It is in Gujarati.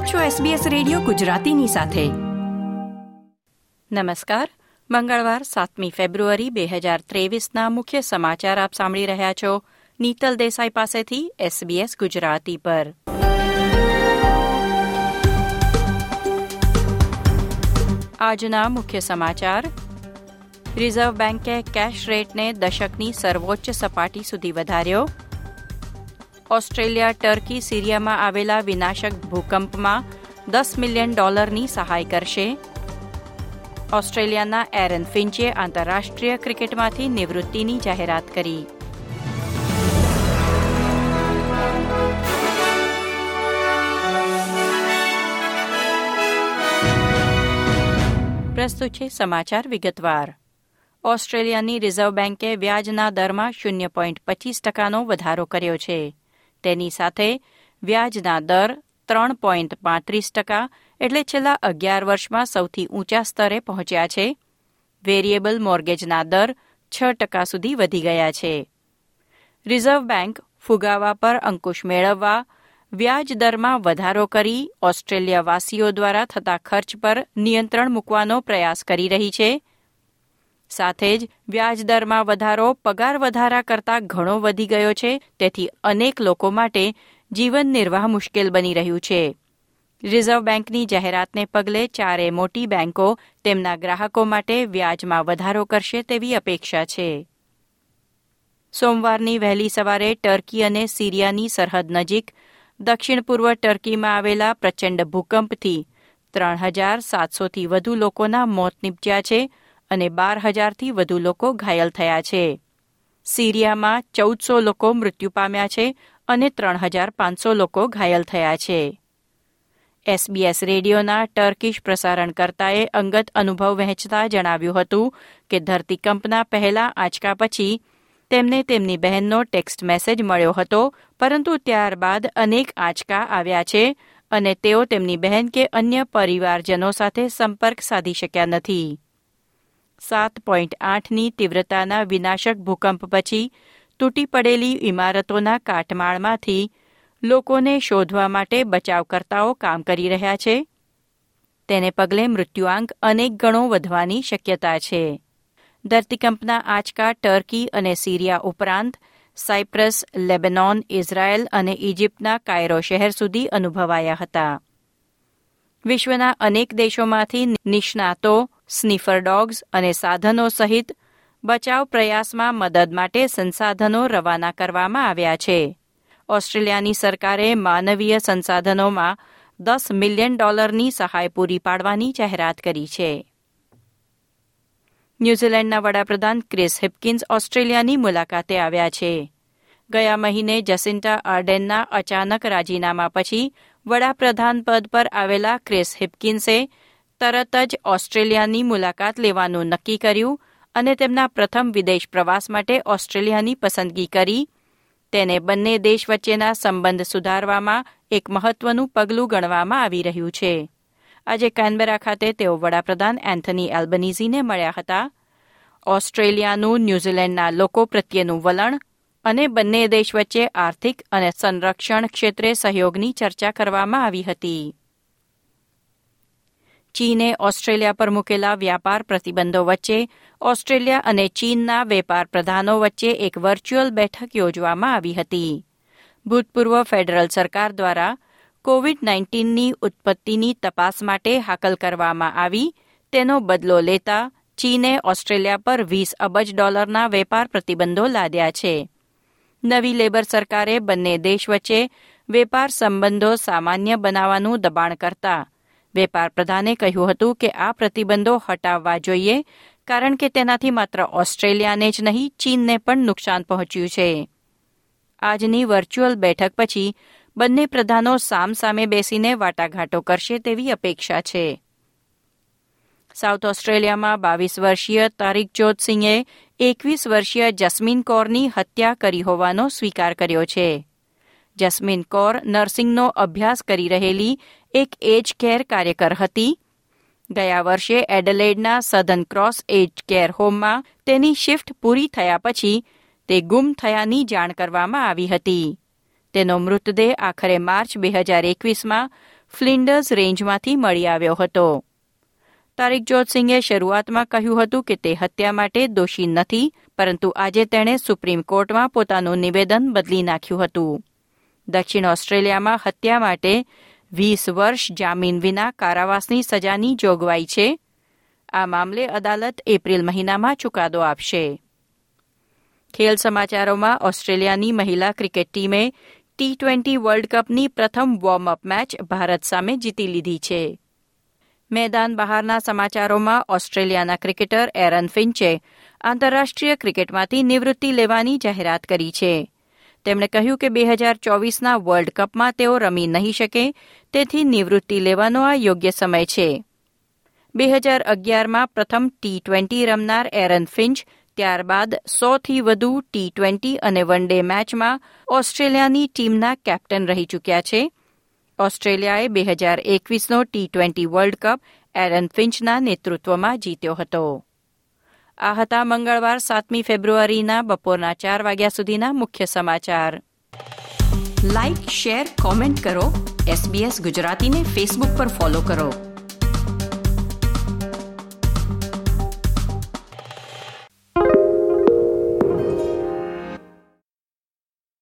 આપ છો SBS રેડિયો ગુજરાતીની સાથે. નમસ્કાર. મંગળવાર સાતમી ફેબ્રુઆરી બે હજાર ત્રેવીસના મુખ્ય સમાચાર આપ સાંભળી રહ્યા છો. નીતલ દેસાઈ પાસેથી SBS ગુજરાતી પર. આજના મુખ્ય સમાચાર. રિઝર્વ બેન્કે કેશ રેટને દશકની સર્વોચ્ચ સપાટી સુધી વધાર્યો. ઓસ્ટ્રેલિયા, ટર્કી, સિરિયામાં આવેલા વિનાશક ભૂકંપમાં દસ મિલિયન ડોલરની સહાય કરશે. ઓસ્ટ્રેલિયાના એરન ફિન્ચે આંતરરાષ્ટ્રીય ક્રિકેટમાંથી નિવૃત્તિની જાહેરાત કરી. પ્રસ્તુત છે સમાચાર વિગતવાર. ઓસ્ટ્રેલિયાની રિઝર્વ બેન્કે વ્યાજના દરમાં શૂન્ય પોઈન્ટ પચીસ ટકાનો વધારો કર્યો છે. તેની સાથે વ્યાજના દર ત્રણ પોઈન્ટ પાંત્રીસ ટકા એટલે છેલ્લા અગિયાર વર્ષમાં સૌથી ઊંચા સ્તરે પહોંચ્યા છે. વેરિયેબલ મોર્ગેજના દર છ ટકા સુધી વધી ગયા છે. રિઝર્વ બેન્ક ફુગાવા પર અંકુશ મેળવવા, વ્યાજ દરમાં વધારો કરી ઓસ્ટ્રેલિયાવાસીઓ દ્વારા થતા ખર્ચ પર નિયંત્રણ મૂકવાનો પ્રયાસ કરી રહી છે. સાથે જ વ્યાજદરમાં વધારો, પગાર વધારા કરતાં ઘણો વધી ગયો છે, તેથી અનેક લોકો માટે જીવન નિર્વાહ મુશ્કેલ બની રહ્યું છે. રિઝર્વ બેંકની જાહેરાતને પગલે ચારે મોટી બેંકો તેમના ગ્રાહકો માટે વ્યાજમાં વધારો કરશે તેવી અપેક્ષા છે. સોમવારની વહેલી સવારે ટર્કી અને સિરિયાની સરહદ નજીક, દક્ષિણ પૂર્વ ટર્કીમાં આવેલા પ્રચંડ ભૂકંપથી ત્રણ હજાર સાતસોથી વધુ લોકોના મોત નીપજ્યા છે અને બાર હજારથી વધુ લોકો ઘાયલ થયા છે. સિરિયામાં ચૌદસો લોકો મૃત્યુ પામ્યા છે અને ત્રણ હજાર પાંચસો લોકો ઘાયલ થયા છે. એસબીએસ રેડિયોના ટર્કીશ પ્રસારણકર્તાએ અંગત અનુભવ વહેંચતા જણાવ્યું હતું કે ધરતીકંપના પહેલા આંચકા પછી તેમને તેમની બહેનનો ટેક્સ્ટ મેસેજ મળ્યો હતો, પરંતુ ત્યારબાદ અનેક આંચકા આવ્યા છે અને તેઓ તેમની બહેન કે અન્ય પરિવારજનો સાથે સંપર્ક સાધી શક્યા નથી. સાત પોઈન્ટ આઠની તીવ્રતાના વિનાશક ભૂકંપ પછી તૂટી પડેલી ઇમારતોના કાટમાળમાંથી લોકોને શોધવા માટે બચાવકર્તાઓ કામ કરી રહ્યા છે. તેને પગલે મૃત્યુઆંક અનેક ગણો વધવાની શક્યતા છે. ધરતીકંપના આંચકા ટર્કી અને સીરિયા ઉપરાંત સાયપ્રસ, લેબેનોન, ઇઝરાયેલ અને ઇજિપ્તના કાયરો શહેર સુધી અનુભવાયા હતા. વિશ્વના અનેક દેશોમાંથી નિષ્ણાતો સ્નીફર ડોગ્સ અને સાધનો સહિત બચાવ પ્રયાસમાં મદદ માટે સંસાધનો રવાના કરવામાં આવ્યા છે. ઓસ્ટ્રેલિયાની સરકારે માનવીય સંસાધનોમાં દસ મિલિયન ડોલરની સહાય પૂરી પાડવાની જાહેરાત કરી છે. ન્યૂઝીલેન્ડના વડાપ્રધાન ક્રિસ હિપકિન્સ ઓસ્ટ્રેલિયાની મુલાકાતે આવ્યા છે. ગયા મહિને જસિન્ટા આર્ડેનના અચાનક રાજીનામા પછી વડાપ્રધાન પદ પર આવેલા ક્રિસ હિપકિન્સે તરત જ ઓસ્ટ્રેલિયાની મુલાકાત લેવાનું નક્કી કર્યું અને તેમના પ્રથમ વિદેશ પ્રવાસ માટે ઓસ્ટ્રેલિયાની પસંદગી કરી. તેને બંને દેશ વચ્ચેના સંબંધ સુધારવામાં એક મહત્વનું પગલું ગણવામાં આવી રહ્યું છે. આજે કેનબેરા ખાતે તેઓ વડાપ્રધાન એન્થની એલ્બનીઝીને મળ્યા હતા. ઓસ્ટ્રેલિયાનું ન્યૂઝીલેન્ડના લોકો પ્રત્યેનું વલણ અને બંને દેશ વચ્ચે આર્થિક અને સંરક્ષણ ક્ષેત્રે સહયોગની ચર્ચા કરવામાં આવી હતી. ચીને ઓસ્ટ્રેલિયા પર મૂકેલા વ્યાપાર પ્રતિબંધો વચ્ચે ઓસ્ટ્રેલિયા અને ચીનના વેપાર પ્રધાનો વચ્ચે એક વર્ચ્યુઅલ બેઠક યોજવામાં આવી હતી. ભૂતપૂર્વ ફેડરલ સરકાર દ્વારા કોવિડ નાઇન્ટીનની ઉત્પત્તિની તપાસ માટે હાકલ કરવામાં આવી. તેનો બદલો લેતા ચીને ઓસ્ટ્રેલિયા પર વીસ અબજ ડોલરના વેપાર પ્રતિબંધો લાદ્યા છે. નવી લેબર સરકારે બંને દેશ વચ્ચે વેપાર સંબંધો સામાન્ય બનાવવાનું દબાણ કરતા વેપાર પ્રધાને કહ્યું હતું કે આ પ્રતિબંધો હટાવવા જોઈએ, કારણ કે તેનાથી માત્ર ઓસ્ટ્રેલિયાને જ નહીં, ચીનને પણ નુકસાન પહોંચ્યું છે. આજની વર્ચ્યુઅલ બેઠક પછી બંને પ્રધાનો સામસામે બેસીને વાટાઘાટો કરશે તેવી અપેક્ષા છે. સાઉથ ઓસ્ટ્રેલિયામાં બાવીસ વર્ષીય તારીક જોતસિંહે એકવીસ વર્ષીય જસ્મીન કૌરની હત્યા કરી હોવાનો સ્વીકાર કર્યો છે. જસ્મીન કૌર નર્સિંગનો અભ્યાસ કરી રહેલી એક એજ કેર કાર્યકર હતી. ગયા વર્ષે એડલેડના સધન ક્રોસ એજ કેર હોમમાં તેની શિફ્ટ પૂરી થયા પછી તે ગુમ થયાની જાણ કરવામાં આવી હતી. તેનો મૃતદેહ આખરે માર્ચ બે હજાર એકવીસમાં ફ્લિન્ડર્સ રેન્જમાંથી મળી આવ્યો હતો. તારીકજોત સિંઘે શરૂઆતમાં કહ્યું હતું કે તે હત્યા માટે દોષી નથી, પરંતુ આજે તેણે સુપ્રીમ કોર્ટમાં પોતાનું નિવેદન બદલી નાખ્યું હતું. દક્ષિણ ઓસ્ટ્રેલિયામાં હત્યા માટે વીસ વર્ષ જામીન વિના કારાવાસની સજાની જોગવાઈ છે. આ મામલે અદાલત એપ્રિલ મહિનામાં ચુકાદો આપશે. ખેલ સમાચારોમાં ઓસ્ટ્રેલિયાની મહિલા ક્રિકેટ ટીમે ટી ટ્વેન્ટી વર્લ્ડ કપની પ્રથમ વોર્મ અપ મેચ ભારત સામે જીતી લીધી છે. મેદાન બહારના સમાચારોમાં ઓસ્ટ્રેલિયાના ક્રિકેટર એરન ફિન્ચે આંતરરાષ્ટ્રીય ક્રિકેટમાંથી નિવૃત્તિ લેવાની જાહેરાત કરી છે. તેમણે કહ્યું કે બે હજાર ચોવીસના વર્લ્ડ કપમાં તેઓ રમી નહીં શકે, તેથી નિવૃત્તિ લેવાનો આ યોગ્ય સમય છે. બે હજાર અગિયારમાં પ્રથમ ટી ટ્વેન્ટી રમનાર એરન ફિન્ચ, ત્યારબાદ સોથી વધુ ટી ટ્વેન્ટી અને વન ડે મેચમાં ઓસ્ટ્રેલિયાની ટીમના કેપ્ટન રહી ચૂક્યા છે. ઓસ્ટ્રેલિયાએ બે હજાર એકવીસનો T twenty world cup Aaron ફિન્ચના નેતૃત્વમાં જીત્યો હતો. આ હતા મંગળવાર, સાતમી ફેબ્રુઆરીના બપોરના ચાર વાગ્યા સુધીના મુખ્ય સમાચાર. લાઇક શેર કોમેન્ટ કરો. એસબીએસ ગુજરાતીને ફેસબુક પર ફોલો કરો.